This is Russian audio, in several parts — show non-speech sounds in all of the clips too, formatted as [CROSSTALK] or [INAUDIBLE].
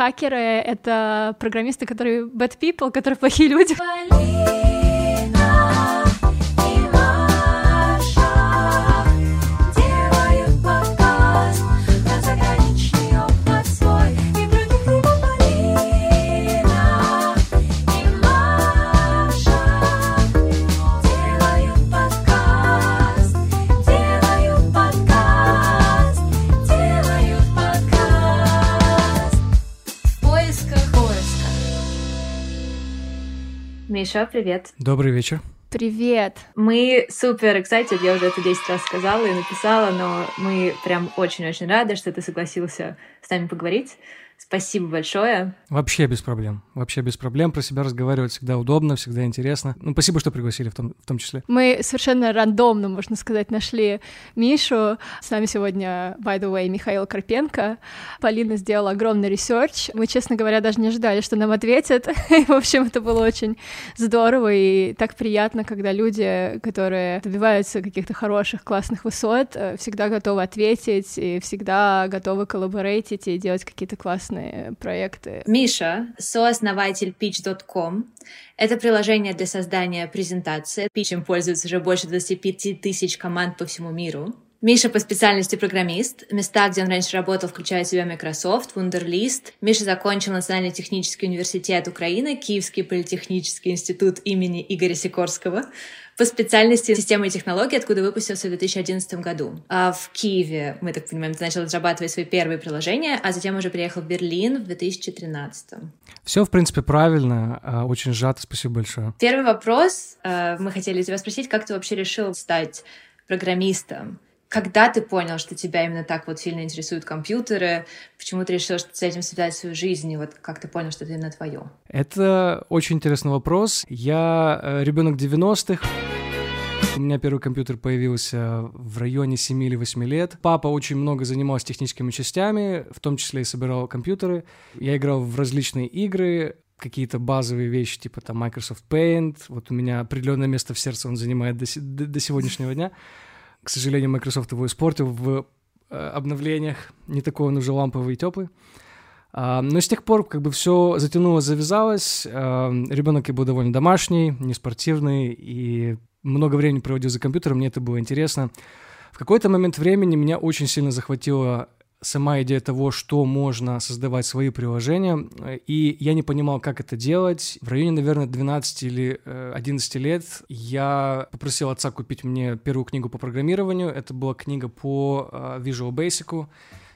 хакеры — это программисты, которые bad people, которые плохие люди. Миша, привет. Добрый вечер. Привет. Мы супер excited, я уже это 10 раз сказала и написала, но мы прям очень-очень рады, что ты согласился с нами поговорить. Спасибо большое. Вообще без проблем. Вообще без проблем. Про себя разговаривать всегда удобно, всегда интересно. Ну, спасибо, что пригласили в том, в том числе. Мы совершенно рандомно, можно сказать, нашли Мишу. С нами сегодня, by the way, Михаил Карпенко. Полина сделала огромный research. Мы, честно говоря, даже не ожидали, что нам ответят. [LAUGHS] в общем, это было очень здорово и так приятно, когда люди, которые добиваются каких-то хороших, классных высот, э, всегда готовы ответить и всегда готовы коллаборейтить и делать какие-то классные классные проекты. Миша, сооснователь pitch.com. Это приложение для создания презентации. Pitch пользуется уже больше 25 тысяч команд по всему миру. Миша по специальности программист. Места, где он раньше работал, включают в себя Microsoft, Wunderlist. Миша закончил Национальный технический университет Украины, Киевский политехнический институт имени Игоря Сикорского по специальности системы и технологии, откуда выпустился в 2011 году. А в Киеве, мы так понимаем, ты начал разрабатывать свои первые приложения, а затем уже приехал в Берлин в 2013. Все, в принципе, правильно, а, очень сжато, спасибо большое. Первый вопрос. А, мы хотели тебя спросить, как ты вообще решил стать программистом? Когда ты понял, что тебя именно так вот сильно интересуют компьютеры? Почему ты решил, что с этим связать свою жизнь? И вот как ты понял, что это именно твое? Это очень интересный вопрос. Я э, ребенок 90-х. У меня первый компьютер появился в районе 7 или 8 лет. Папа очень много занимался техническими частями, в том числе и собирал компьютеры. Я играл в различные игры, какие-то базовые вещи, типа там Microsoft Paint. Вот у меня определенное место в сердце он занимает до, до, до сегодняшнего дня. К сожалению, Microsoft его испортил в э, обновлениях. Не такой он уже ламповый и теплый. А, но с тех пор как бы все затянулось, завязалось. А, ребенок я был довольно домашний, не спортивный, и много времени проводил за компьютером, мне это было интересно. В какой-то момент времени меня очень сильно захватило сама идея того, что можно создавать свои приложения, и я не понимал, как это делать. В районе, наверное, 12 или 11 э, лет я попросил отца купить мне первую книгу по программированию. Это была книга по э, Visual Basic,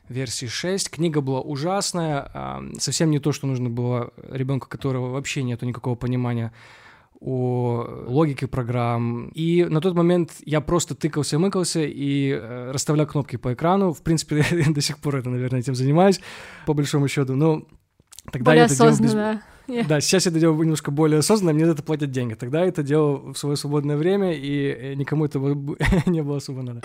версии 6. Книга была ужасная, совсем не то, что нужно было ребенку, которого вообще нету никакого понимания о логике программ. И на тот момент я просто тыкался, мыкался и э, расставлял кнопки по экрану. В принципе, [LAUGHS] до сих пор это, наверное, этим занимаюсь, по большому счету. Но тогда Более я это осознанно. делал без... Yeah. Да, сейчас я это делаю немножко более осознанно, мне за это платят деньги. Тогда я это делал в свое свободное время, и э, никому этого [LAUGHS] не было особо надо.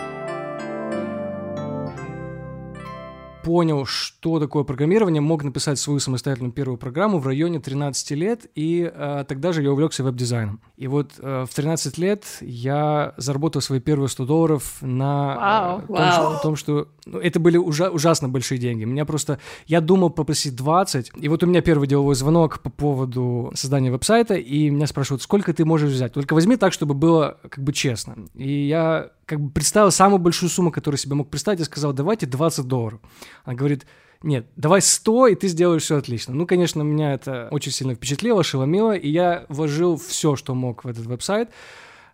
Понял, что такое программирование, мог написать свою самостоятельную первую программу в районе 13 лет, и э, тогда же я увлекся веб-дизайном. И вот э, в 13 лет я заработал свои первые 100 долларов на wow. э, том, wow. Что, том, что ну, это были ужа- ужасно большие деньги. Меня просто... Я думал попросить 20, и вот у меня первый деловой звонок по поводу создания веб-сайта, и меня спрашивают, сколько ты можешь взять? Только возьми так, чтобы было как бы честно. И я как бы представил самую большую сумму, которую себе мог представить, и сказал, давайте 20 долларов. Она говорит, нет, давай 100, и ты сделаешь все отлично. Ну, конечно, меня это очень сильно впечатлило, ошеломило, и я вложил все, что мог в этот веб-сайт.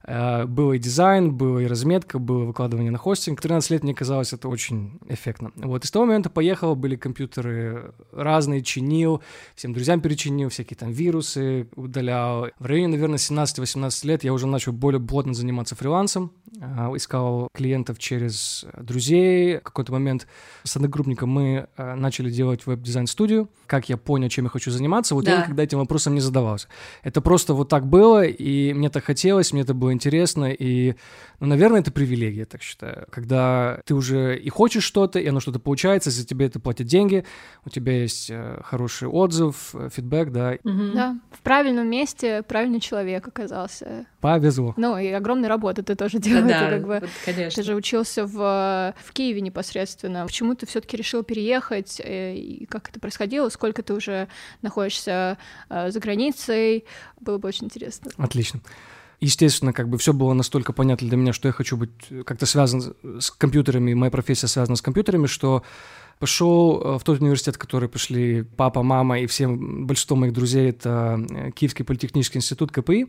Э, был и дизайн, была и разметка, было выкладывание на хостинг. 13 лет мне казалось это очень эффектно. Вот, и с того момента поехал, были компьютеры разные, чинил, всем друзьям перечинил, всякие там вирусы удалял. В районе, наверное, 17-18 лет я уже начал более плотно заниматься фрилансом, э, искал клиентов через друзей. В какой-то момент с одногруппником мы э, начали делать веб-дизайн-студию. Как я понял, чем я хочу заниматься, вот да. я никогда этим вопросом не задавался. Это просто вот так было, и мне так хотелось, мне это было интересно, и, ну, наверное, это привилегия, так считаю. Когда ты уже и хочешь что-то, и оно что-то получается, за тебя это платят деньги, у тебя есть э, хороший отзыв, э, фидбэк, да. Угу. Да, в правильном месте правильный человек оказался. Повезло. Ну, и огромная работа ты тоже делаешь, да, как бы. Вот, конечно. Ты же учился в, в Киеве непосредственно. Почему ты все таки решил переехать, э, и как это происходило, сколько ты уже находишься за границей, было бы очень интересно. Отлично. Естественно, как бы все было настолько понятно для меня, что я хочу быть как-то связан с компьютерами, моя профессия связана с компьютерами, что пошел э, в тот университет, в который пришли папа, мама и все, большинство моих друзей, это э, Киевский политехнический институт КПИ.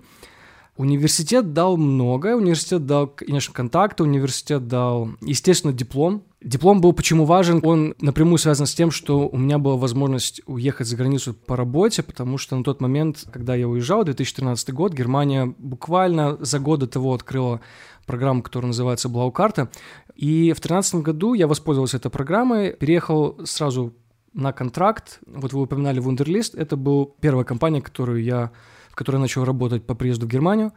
Университет дал многое. Университет дал, конечно, контакты, университет дал, естественно, диплом. Диплом был почему важен? Он напрямую связан с тем, что у меня была возможность уехать за границу по работе, потому что на тот момент, когда я уезжал, 2013 год, Германия буквально за год до того открыла программу, которая называется Блаукарта. И в 2013 году я воспользовался этой программой, переехал сразу на контракт. Вот вы упоминали Wunderlist. Это была первая компания, которую я которой начал работать по приезду в Германию.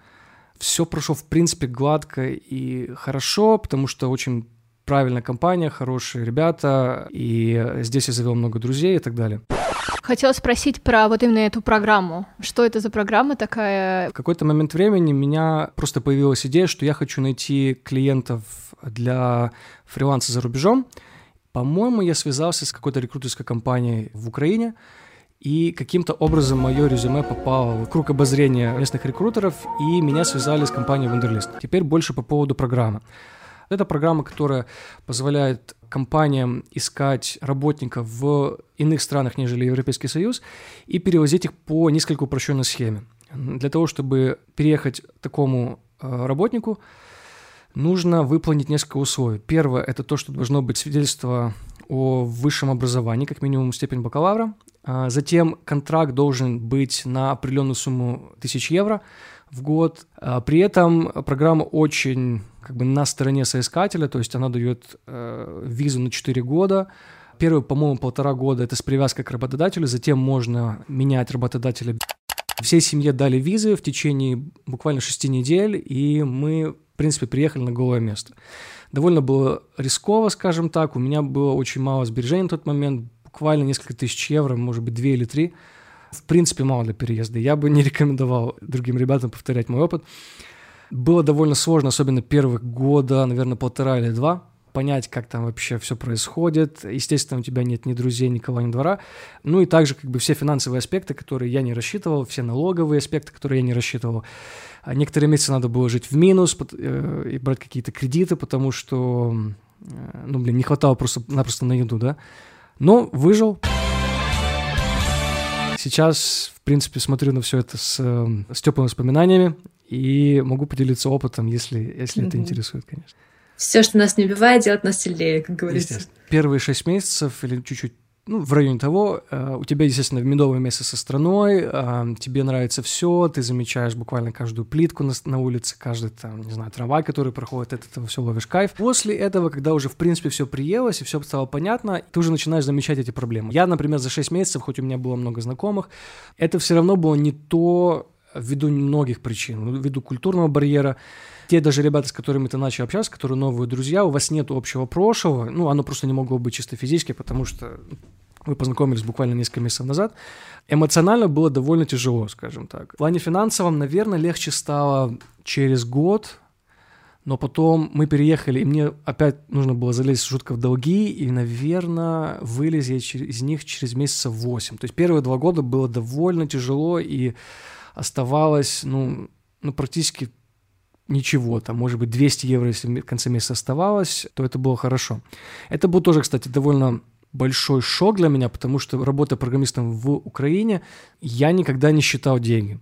Все прошло, в принципе, гладко и хорошо, потому что очень правильная компания, хорошие ребята, и здесь я завел много друзей и так далее. Хотела спросить про вот именно эту программу. Что это за программа такая? В какой-то момент времени у меня просто появилась идея, что я хочу найти клиентов для фриланса за рубежом. По-моему, я связался с какой-то рекрутерской компанией в Украине, и каким-то образом мое резюме попало в круг обозрения местных рекрутеров, и меня связали с компанией Wunderlist. Теперь больше по поводу программы. Это программа, которая позволяет компаниям искать работников в иных странах, нежели Европейский Союз, и перевозить их по несколько упрощенной схеме. Для того, чтобы переехать такому э, работнику, нужно выполнить несколько условий. Первое – это то, что должно быть свидетельство о высшем образовании, как минимум степень бакалавра. А, затем контракт должен быть на определенную сумму тысяч евро в год. А, при этом программа очень как бы на стороне соискателя, то есть она дает э, визу на 4 года. Первые, по-моему, полтора года это с привязкой к работодателю, затем можно менять работодателя. Всей семье дали визы в течение буквально 6 недель, и мы, в принципе, приехали на голое место. Довольно было рисково, скажем так, у меня было очень мало сбережений на тот момент, буквально несколько тысяч евро, может быть, две или три. В принципе, мало для переезда. Я бы не [LAUGHS] рекомендовал другим ребятам повторять мой опыт. Было довольно сложно, особенно первых года, наверное, полтора или два, понять, как там вообще все происходит. Естественно, у тебя нет ни друзей, никого, ни двора. Ну и также как бы все финансовые аспекты, которые я не рассчитывал, все налоговые аспекты, которые я не рассчитывал. А некоторые месяцы надо было жить в минус э, и брать какие-то кредиты, потому что, э, ну, блин, не хватало просто-напросто на еду, да. Но выжил. Сейчас, в принципе, смотрю на все это с, эм, с теплыми воспоминаниями и могу поделиться опытом, если, если mm-hmm. это интересует, конечно. Все, что нас не убивает, делает нас сильнее, как говорится. Первые шесть месяцев или чуть-чуть ну, в районе того, э, у тебя, естественно, медовое место со страной, э, тебе нравится все, ты замечаешь буквально каждую плитку на, на улице, каждый, там, не знаю, трава, который проходит, от этого все ловишь кайф. После этого, когда уже, в принципе, все приелось и все стало понятно, ты уже начинаешь замечать эти проблемы. Я, например, за 6 месяцев, хоть у меня было много знакомых, это все равно было не то ввиду многих причин, ввиду культурного барьера, те даже ребята, с которыми ты начал общаться, которые новые друзья, у вас нет общего прошлого, ну, оно просто не могло быть чисто физически, потому что вы познакомились буквально несколько месяцев назад. Эмоционально было довольно тяжело, скажем так. В плане финансовом, наверное, легче стало через год, но потом мы переехали, и мне опять нужно было залезть жутко в долги, и, наверное, вылез я из них через месяца 8. То есть первые два года было довольно тяжело, и оставалось, ну, ну практически ничего, там, может быть, 200 евро, если в конце месяца оставалось, то это было хорошо. Это был тоже, кстати, довольно большой шок для меня, потому что работая программистом в Украине, я никогда не считал деньги.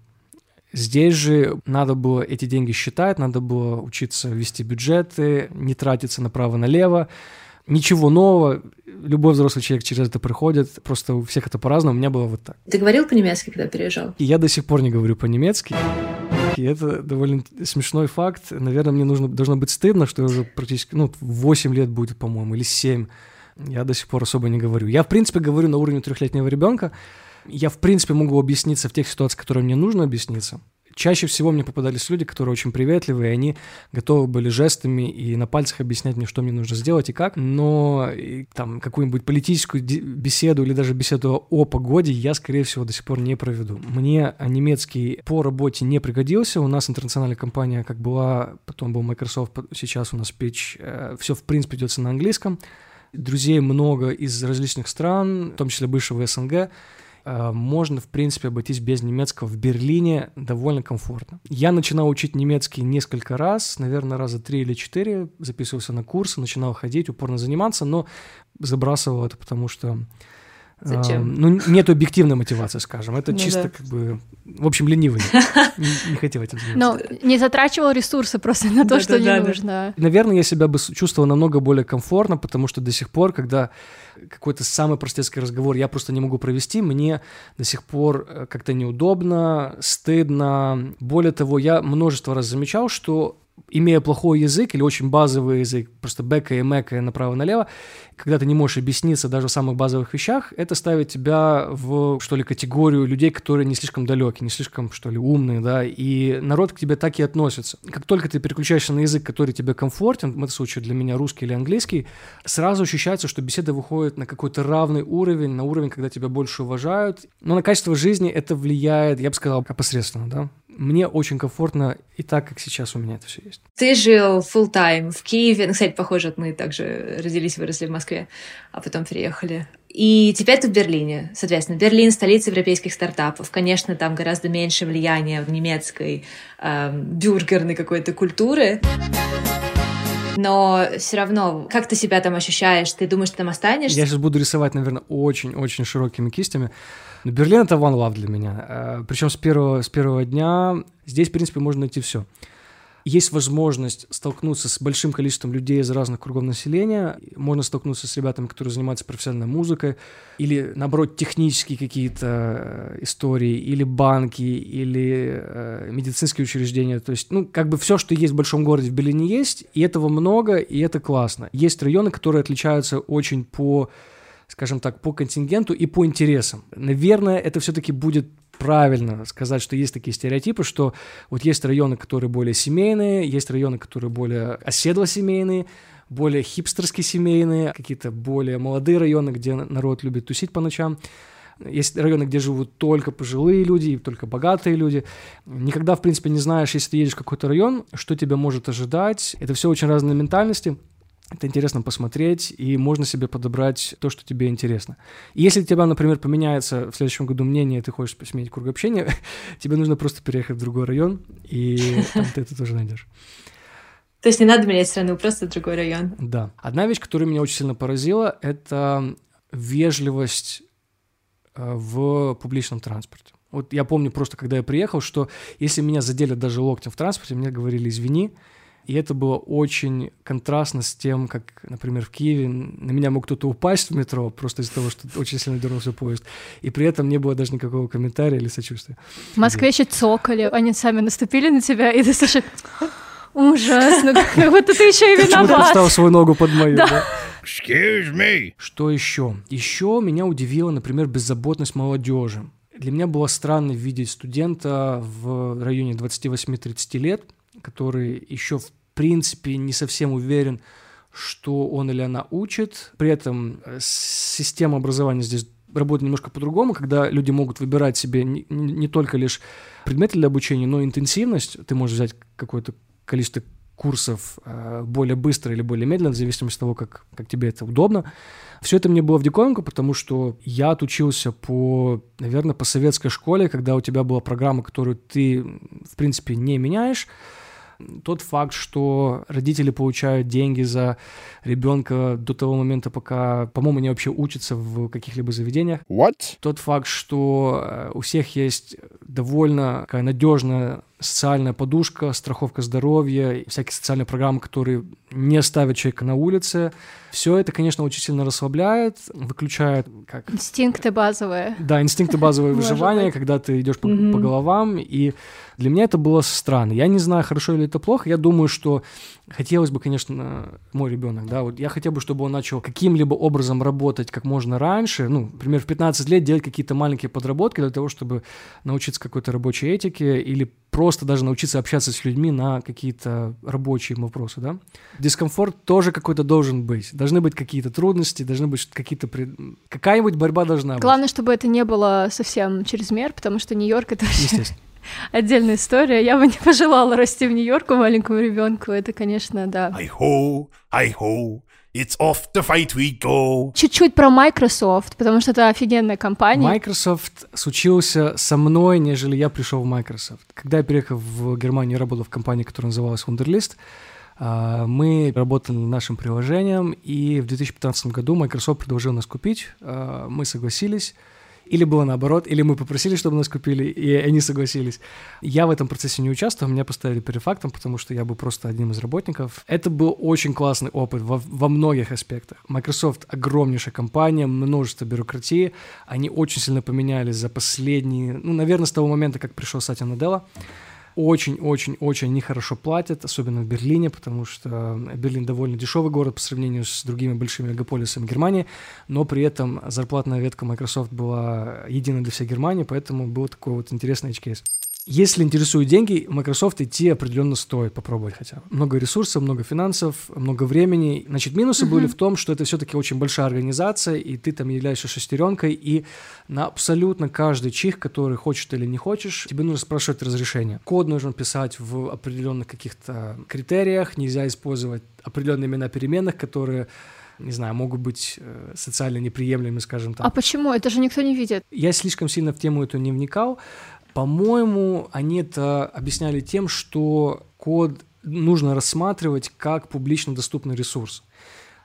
Здесь же надо было эти деньги считать, надо было учиться вести бюджеты, не тратиться направо-налево. Ничего нового, любой взрослый человек через это проходит, просто у всех это по-разному, у меня было вот так. Ты говорил по-немецки, когда переезжал? И я до сих пор не говорю по-немецки. И это довольно смешной факт. Наверное, мне нужно, должно быть стыдно, что я уже практически, ну, 8 лет будет, по-моему, или 7 я до сих пор особо не говорю. Я, в принципе, говорю на уровне трехлетнего ребенка. Я, в принципе, могу объясниться в тех ситуациях, которые мне нужно объясниться. Чаще всего мне попадались люди, которые очень приветливые, и они готовы были жестами и на пальцах объяснять мне, что мне нужно сделать и как, но и, там какую-нибудь политическую беседу или даже беседу о погоде я, скорее всего, до сих пор не проведу. Мне немецкий по работе не пригодился, у нас интернациональная компания как была, потом был Microsoft, сейчас у нас pitch, э, все в принципе идется на английском, друзей много из различных стран, в том числе бывшего СНГ, можно, в принципе, обойтись без немецкого в Берлине довольно комфортно. Я начинал учить немецкий несколько раз, наверное, раза три или четыре, записывался на курсы, начинал ходить, упорно заниматься, но забрасывал это, потому что Зачем? А, ну, нет объективной мотивации, скажем. Это ну, чисто да. как бы... В общем, ленивый. [LAUGHS] Не, не хотел этим заниматься. Ну, не затрачивал ресурсы просто на то, да, что да, не да, нужно. Наверное, я себя бы чувствовал намного более комфортно, потому что до сих пор, когда какой-то самый простецкий разговор я просто не могу провести, мне до сих пор э, как-то неудобно, стыдно. Более того, я множество раз замечал, что имея плохой язык или очень базовый язык, просто бэкая и мэкая направо-налево, когда ты не можешь объясниться даже в самых базовых вещах, это ставит тебя в, что ли, категорию людей, которые не слишком далеки, не слишком, что ли, умные, да, и народ к тебе так и относится. Как только ты переключаешься на язык, который тебе комфортен, в этом случае для меня русский или английский, сразу ощущается, что беседа выходит на какой-то равный уровень, на уровень, когда тебя больше уважают. Но на качество жизни это влияет, я бы сказал, опосредственно, да мне очень комфортно и так, как сейчас у меня это все есть. Ты жил full time в Киеве. Ну, кстати, похоже, мы также родились, выросли в Москве, а потом переехали. И теперь ты в Берлине. Соответственно, Берлин — столица европейских стартапов. Конечно, там гораздо меньше влияния в немецкой э, бюргерной какой-то культуры. Но все равно, как ты себя там ощущаешь? Ты думаешь, ты там останешься? Я сейчас буду рисовать, наверное, очень-очень широкими кистями. Но Берлин — это one love для меня. Э, Причем с первого, с первого дня здесь, в принципе, можно найти все. Есть возможность столкнуться с большим количеством людей из разных кругов населения. Можно столкнуться с ребятами, которые занимаются профессиональной музыкой, или, наоборот, технические какие-то э, истории, или банки, или э, медицинские учреждения. То есть, ну, как бы все, что есть в большом городе в Берлине есть, и этого много, и это классно. Есть районы, которые отличаются очень по скажем так, по контингенту и по интересам. Наверное, это все-таки будет правильно сказать, что есть такие стереотипы, что вот есть районы, которые более семейные, есть районы, которые более оседло-семейные, более хипстерски семейные, какие-то более молодые районы, где народ любит тусить по ночам. Есть районы, где живут только пожилые люди и только богатые люди. Никогда, в принципе, не знаешь, если ты едешь в какой-то район, что тебя может ожидать. Это все очень разные ментальности. Это интересно посмотреть, и можно себе подобрать то, что тебе интересно. И если у тебя, например, поменяется в следующем году мнение, и ты хочешь сменить круг общения, [LAUGHS] тебе нужно просто переехать в другой район, и [LAUGHS] там ты это тоже найдешь. То есть не надо менять страну, просто другой район. Да. Одна вещь, которая меня очень сильно поразила, это вежливость э, в публичном транспорте. Вот я помню просто, когда я приехал, что если меня задели даже локтем в транспорте, мне говорили «извини», и это было очень контрастно с тем, как, например, в Киеве на меня мог кто-то упасть в метро просто из-за того, что очень сильно дернулся поезд. И при этом не было даже никакого комментария или сочувствия. В Москве еще цокали, они сами наступили на тебя, и ты слышишь... Ужасно, как будто ты еще и виноват. Почему свою ногу под мою, да? Excuse me. Что еще? Еще меня удивила, например, беззаботность молодежи. Для меня было странно видеть студента в районе 28-30 лет, который еще в принципе не совсем уверен, что он или она учит. При этом э, система образования здесь работает немножко по-другому, когда люди могут выбирать себе не, не только лишь предметы для обучения, но и интенсивность. Ты можешь взять какое-то количество курсов э, более быстро или более медленно, в зависимости от того, как, как тебе это удобно. Все это мне было в диковинку, потому что я отучился по, наверное, по советской школе, когда у тебя была программа, которую ты, в принципе, не меняешь, тот факт, что родители получают деньги за ребенка до того момента, пока, по-моему, они вообще учатся в каких-либо заведениях. What? Тот факт, что э, у всех есть довольно надежная социальная подушка, страховка здоровья, всякие социальные программы, которые не ставят человека на улице. Все это, конечно, очень сильно расслабляет, выключает... Как... Инстинкты базовые. Да, инстинкты базовые [LAUGHS] выживания, когда ты идешь по, по головам, и для меня это было странно. Я не знаю, хорошо или это плохо. Я думаю, что хотелось бы, конечно, мой ребенок, да, вот я хотел бы, чтобы он начал каким-либо образом работать как можно раньше, ну, например, в 15 лет делать какие-то маленькие подработки для того, чтобы научиться какой-то рабочей этике или просто просто даже научиться общаться с людьми на какие-то рабочие вопросы, да. Дискомфорт тоже какой-то должен быть. Должны быть какие-то трудности, должны быть какие-то... Какая-нибудь борьба должна быть. Главное, чтобы это не было совсем чрезмер, потому что Нью-Йорк — это вообще [LAUGHS] отдельная история. Я бы не пожелала расти в Нью-Йорку маленькому ребенку. Это, конечно, да. Hi-ho, hi-ho, It's off the fight we go. Чуть-чуть про Microsoft, потому что это офигенная компания. Microsoft случился со мной, нежели я пришел в Microsoft. Когда я переехал в Германию, я работал в компании, которая называлась Wunderlist. А, мы работали над нашим приложением, и в 2015 году Microsoft предложил нас купить. А, мы согласились. Или было наоборот, или мы попросили, чтобы нас купили, и они согласились. Я в этом процессе не участвовал, меня поставили перед фактом, потому что я был просто одним из работников. Это был очень классный опыт во, во многих аспектах. Microsoft огромнейшая компания, множество бюрократии, они очень сильно поменялись за последние, ну, наверное, с того момента, как пришел Сатя Наделла очень-очень-очень нехорошо платят, особенно в Берлине, потому что Берлин довольно дешевый город по сравнению с другими большими мегаполисами Германии, но при этом зарплатная ветка Microsoft была единой для всей Германии, поэтому был такой вот интересный edge. Если интересуют деньги, Microsoft идти определенно стоит попробовать хотя бы. Много ресурсов, много финансов, много времени. Значит, минусы uh-huh. были в том, что это все-таки очень большая организация, и ты там являешься шестеренкой, и на абсолютно каждый чих, который хочешь или не хочешь, тебе нужно спрашивать разрешение. Код нужно писать в определенных каких-то критериях, нельзя использовать определенные имена переменных, которые не знаю, могут быть э, социально неприемлемыми, скажем так. А почему? Это же никто не видит. Я слишком сильно в тему эту не вникал, по-моему, они это объясняли тем, что код нужно рассматривать как публично доступный ресурс.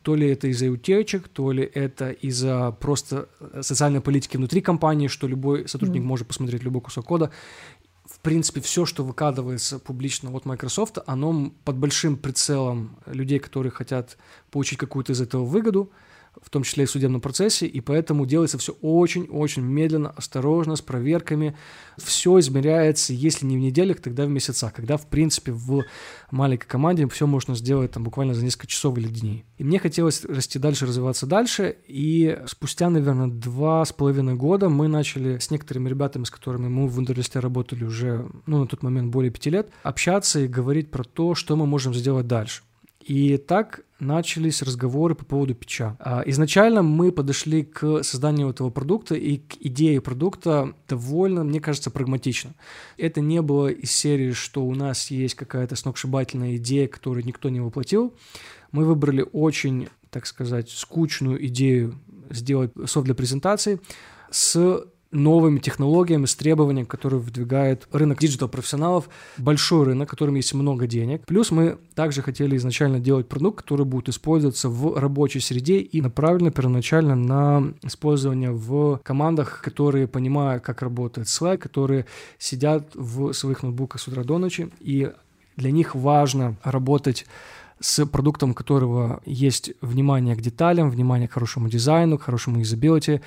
То ли это из-за утечек, то ли это из-за просто социальной политики внутри компании, что любой сотрудник mm. может посмотреть любой кусок кода. В принципе, все, что выкладывается публично от Microsoft, оно под большим прицелом людей, которые хотят получить какую-то из этого выгоду – в том числе и в судебном процессе, и поэтому делается все очень-очень медленно, осторожно, с проверками. Все измеряется, если не в неделях, тогда в месяцах, когда, в принципе, в маленькой команде все можно сделать там буквально за несколько часов или дней. И мне хотелось расти дальше, развиваться дальше, и спустя, наверное, два с половиной года мы начали с некоторыми ребятами, с которыми мы в Вундерлисте работали уже, ну, на тот момент более пяти лет, общаться и говорить про то, что мы можем сделать дальше. И так начались разговоры по поводу Pitch а. А, изначально мы подошли к созданию этого продукта и к идее продукта довольно, мне кажется, прагматично. Это не было из серии, что у нас есть какая-то сногсшибательная идея, которую никто не воплотил. Мы выбрали очень, так сказать, скучную идею сделать софт для презентации с новыми технологиями, с требованиями, которые выдвигает рынок digital-профессионалов, большой рынок, в котором есть много денег. Плюс мы также хотели изначально делать продукт, который будет использоваться в рабочей среде и направлен первоначально на использование в командах, которые понимают, как работает Slack, которые сидят в своих ноутбуках с утра до ночи, и для них важно работать с продуктом которого есть внимание к деталям, внимание к хорошему дизайну, к хорошему юзабилити,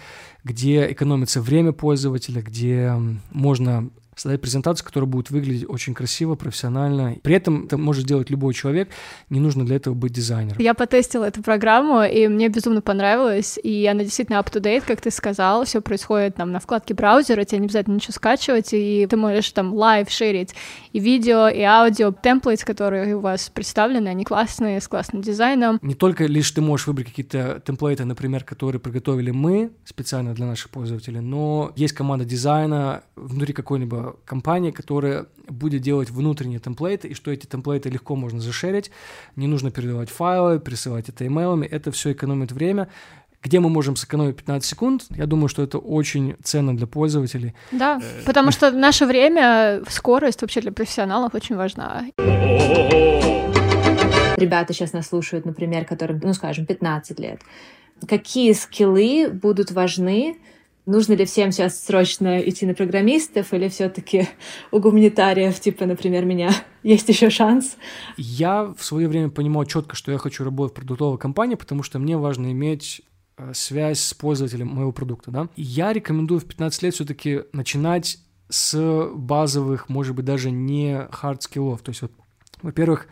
где экономится время пользователя, где можно создать презентацию, которая будет выглядеть очень красиво, профессионально. При этом это может делать любой человек, не нужно для этого быть дизайнером. Я потестила эту программу, и мне безумно понравилось, и она действительно up-to-date, как ты сказал, все происходит там на вкладке браузера, тебе не обязательно ничего скачивать, и ты можешь там live шерить и видео, и аудио, template, которые у вас представлены, они классные, с классным дизайном. Не только лишь ты можешь выбрать какие-то template ы, например, которые приготовили мы специально для наших пользователей, но есть команда дизайна внутри какой-либо компания, которая будет делать внутренние template ы, и что эти template ы легко можно зашерить, не нужно передавать файлы, присылать это имейлами, это все экономит время, где мы можем сэкономить 15 секунд, я думаю, что это очень ценно для пользователей. Да, потому что наше время скорость вообще для профессионалов очень важна. Ребята сейчас нас слушают, например, которым, ну, скажем, 15 лет. Какие скиллы будут важны Нужно ли всем сейчас срочно идти на программистов или все-таки [LAUGHS] у гуманитариев, типа, например, меня, [LAUGHS] есть еще шанс? Я в свое время понимал четко, что я хочу работать в продуктовой компании, потому что мне важно иметь э, связь с пользователем моего продукта, да. я рекомендую в 15 лет все-таки начинать с базовых, может быть, даже не хард скиллов. То есть, вот, во-первых,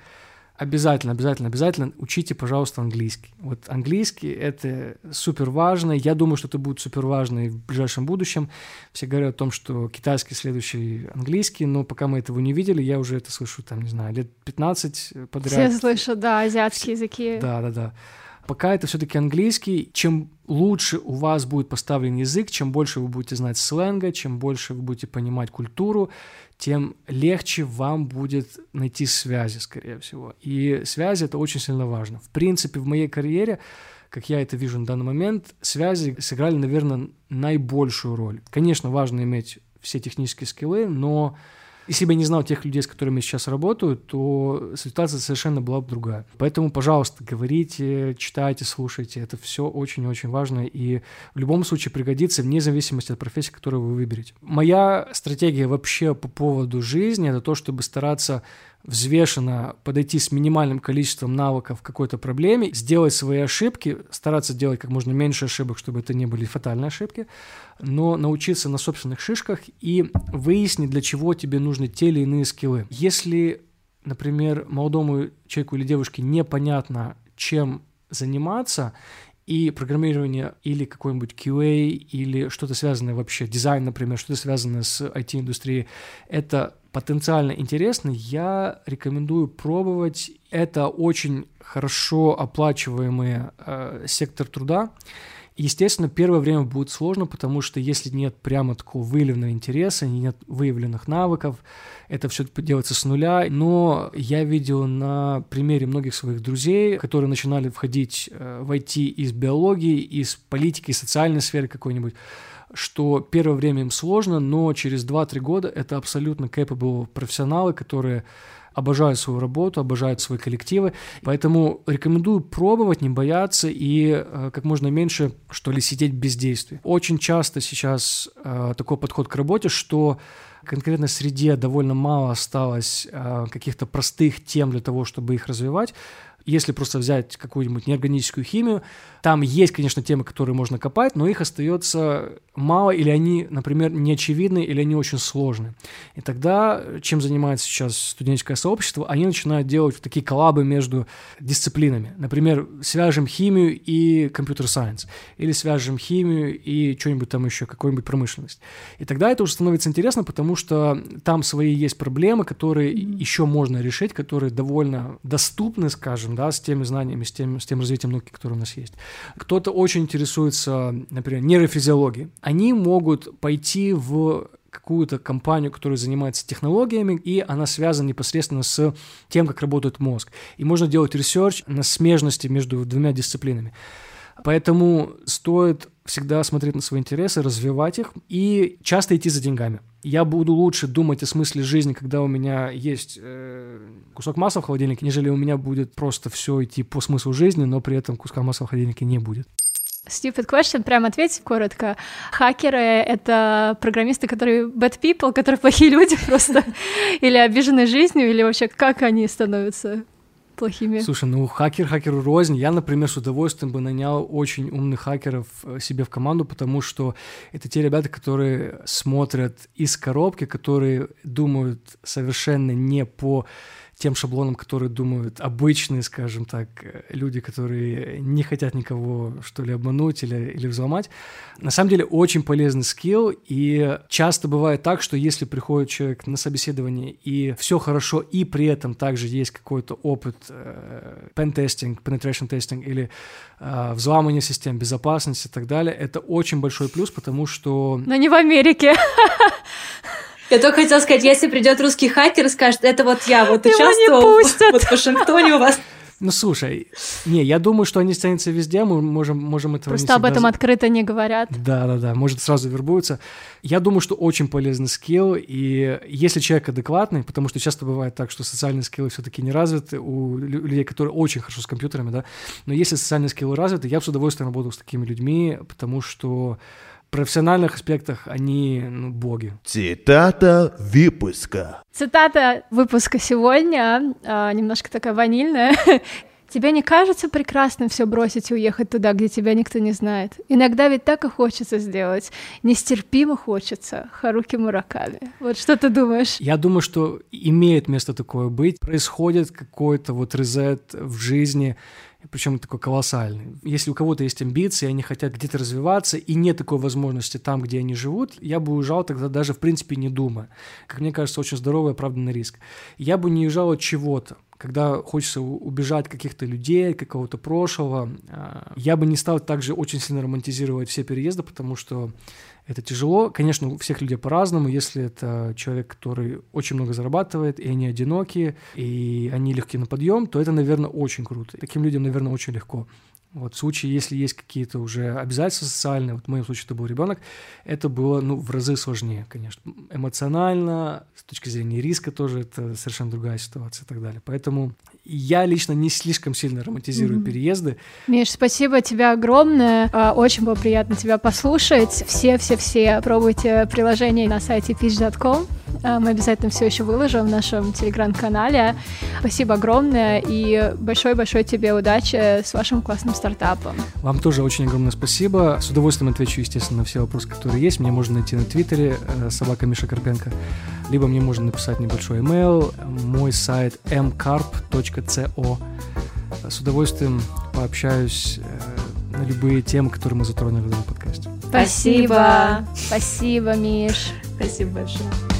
Обязательно, обязательно, обязательно учите, пожалуйста, английский. Вот английский — это супер важно. Я думаю, что это будет супер важно и в ближайшем будущем. Все говорят о том, что китайский следующий английский, но пока мы этого не видели, я уже это слышу, там, не знаю, лет 15 подряд. Все слышат, да, азиатские языки. Да, да, да. Пока это все-таки английский, чем лучше у вас будет поставлен язык, чем больше вы будете знать сленга, чем больше вы будете понимать культуру, тем легче вам будет найти связи, скорее всего. И связи — это очень сильно важно. В принципе, в моей карьере, как я это вижу на данный момент, связи сыграли, наверное, наибольшую роль. Конечно, важно иметь все технические скиллы, но если бы я не знал тех людей, с которыми я сейчас работаю, то ситуация совершенно была бы другая. Поэтому, пожалуйста, говорите, читайте, слушайте. Это все очень-очень важно и в любом случае пригодится вне зависимости от профессии, которую вы выберете. Моя стратегия вообще по поводу жизни — это то, чтобы стараться взвешенно подойти с минимальным количеством навыков к какой-то проблеме, сделать свои ошибки, стараться делать как можно меньше ошибок, чтобы это не были фатальные ошибки, но научиться на собственных шишках и выяснить, для чего тебе нужны те или иные скиллы. Если, например, молодому человеку или девушке непонятно, чем заниматься, и программирование или какой-нибудь QA или что-то связанное вообще, дизайн, например, что-то связанное с IT-индустрией, это потенциально интересно, я рекомендую пробовать. Это очень хорошо оплачиваемый э, сектор труда. Естественно, первое время будет сложно, потому что если нет прямо такого выявленного интереса, нет выявленных навыков, это все делается с нуля. Но я видел на примере многих своих друзей, которые начинали входить э, в IT из биологии, из политики, социальной сферы какой-нибудь, что первое время им сложно, но через 2-3 года это абсолютно capable профессионалы, которые обожают свою работу, обожают свои коллективы. Поэтому рекомендую пробовать, не бояться и э, как можно меньше, что ли, сидеть без действия. Очень часто сейчас э, такой подход к работе, что конкретно среде довольно мало осталось э, каких-то простых тем для того, чтобы их развивать. Если просто взять какую-нибудь неорганическую химию, там есть, конечно, темы, которые можно копать, но их остается мало, или они, например, не очевидны, или они очень сложны. И тогда, чем занимается сейчас студенческое сообщество, они начинают делать такие коллабы между дисциплинами. Например, свяжем химию и компьютер-сайенс, или свяжем химию и что-нибудь там еще, какую-нибудь промышленность. И тогда это уже становится интересно, потому что там свои есть проблемы, которые mm-hmm. еще можно решить, которые довольно доступны, скажем, да, с теми знаниями, с тем, с тем развитием науки, которое у нас есть. Кто-то очень интересуется, например, нейрофизиологией. Они могут пойти в какую-то компанию, которая занимается технологиями, и она связана непосредственно с тем, как работает мозг. И можно делать research на смежности между двумя дисциплинами. Поэтому стоит всегда смотреть на свои интересы, развивать их и часто идти за деньгами. Я буду лучше думать о смысле жизни, когда у меня есть э, кусок масла в холодильнике, нежели у меня будет просто все идти по смыслу жизни, но при этом куска масла в холодильнике не будет. Stupid question, прям ответь коротко. Хакеры — это программисты, которые bad people, которые плохие люди [LAUGHS] просто, или обижены жизнью, или вообще как они становятся плохими. Слушай, ну хакер хакеру рознь. Я, например, с удовольствием бы нанял очень умных хакеров э, себе в команду, потому что это те ребята, которые смотрят из коробки, которые думают совершенно не по тем шаблонам, которые думают обычные, скажем так, люди, которые не хотят никого, что ли, обмануть или, или взломать. На самом деле очень полезный скилл, и часто бывает так, что если приходит человек на собеседование, и все хорошо, и при этом также есть какой-то опыт э, pen-testing, penetration testing или э, взламывания систем безопасности и так далее, это очень большой плюс, потому что... Но не в Америке. [LAUGHS] Я только хотела сказать, если придет русский хакер и скажет, это вот я вот участвовал вот в Вашингтоне у вас. Ну, слушай, не, я думаю, что они станутся везде, мы можем, можем этого Просто об этом открыто не говорят. Да-да-да, может, сразу вербуются. Я думаю, что очень полезный скилл, и если человек адекватный, потому что часто бывает так, что социальные скиллы все таки не развиты у людей, которые очень хорошо с компьютерами, да, но если социальные скиллы развиты, я бы с удовольствием работал с такими людьми, потому что профессиональных аспектах они ну, боги. Цитата выпуска. Цитата выпуска сегодня, а, немножко такая ванильная. [LAUGHS] Тебе не кажется прекрасным все бросить и уехать туда, где тебя никто не знает? Иногда ведь так и хочется сделать. Нестерпимо хочется. Харуки Мураками. Вот что ты думаешь? Я думаю, что имеет место такое быть. Происходит какой-то вот резет в жизни, причем такой колоссальный. Если у кого-то есть амбиции, они хотят где-то развиваться, и нет такой возможности там, где они живут, я бы уезжал тогда даже, в принципе, не думая. Как мне кажется, очень здоровый оправданный риск. Я бы не уезжал от чего-то. Когда хочется убежать каких-то людей, какого-то прошлого, а, я бы не стал также очень сильно романтизировать все переезды, потому что это тяжело. Конечно, у всех людей по-разному. Если это человек, который очень много зарабатывает, и они одинокие, и они легкие на подъем, то это, наверное, очень круто. Таким людям, наверное, очень легко. Вот в случае, если есть какие-то уже обязательства социальные, вот в моем случае это был ребенок, это было, ну, в разы сложнее, конечно. Эмоционально, с точки зрения риска тоже это совершенно другая ситуация и так далее. Поэтому я лично не слишком сильно романтизирую mm-hmm. переезды. Миш, спасибо тебе огромное. А, очень было приятно тебя послушать. Все-все-все пробуйте приложение на сайте pitch.com. А, мы обязательно все еще выложим в нашем телеграм-канале. Спасибо огромное и большой-большой тебе удачи с вашим классным стартапом. Вам тоже очень огромное спасибо. С удовольствием отвечу, естественно, на все вопросы, которые есть. Мне можно найти на Твиттере э, собака Миша Карпенко, либо мне можно написать небольшой email. Мой сайт mcarp.co. С удовольствием пообщаюсь э, на любые темы, которые мы затронули в этом подкасте. Спасибо. Спасибо, Миш. Спасибо большое.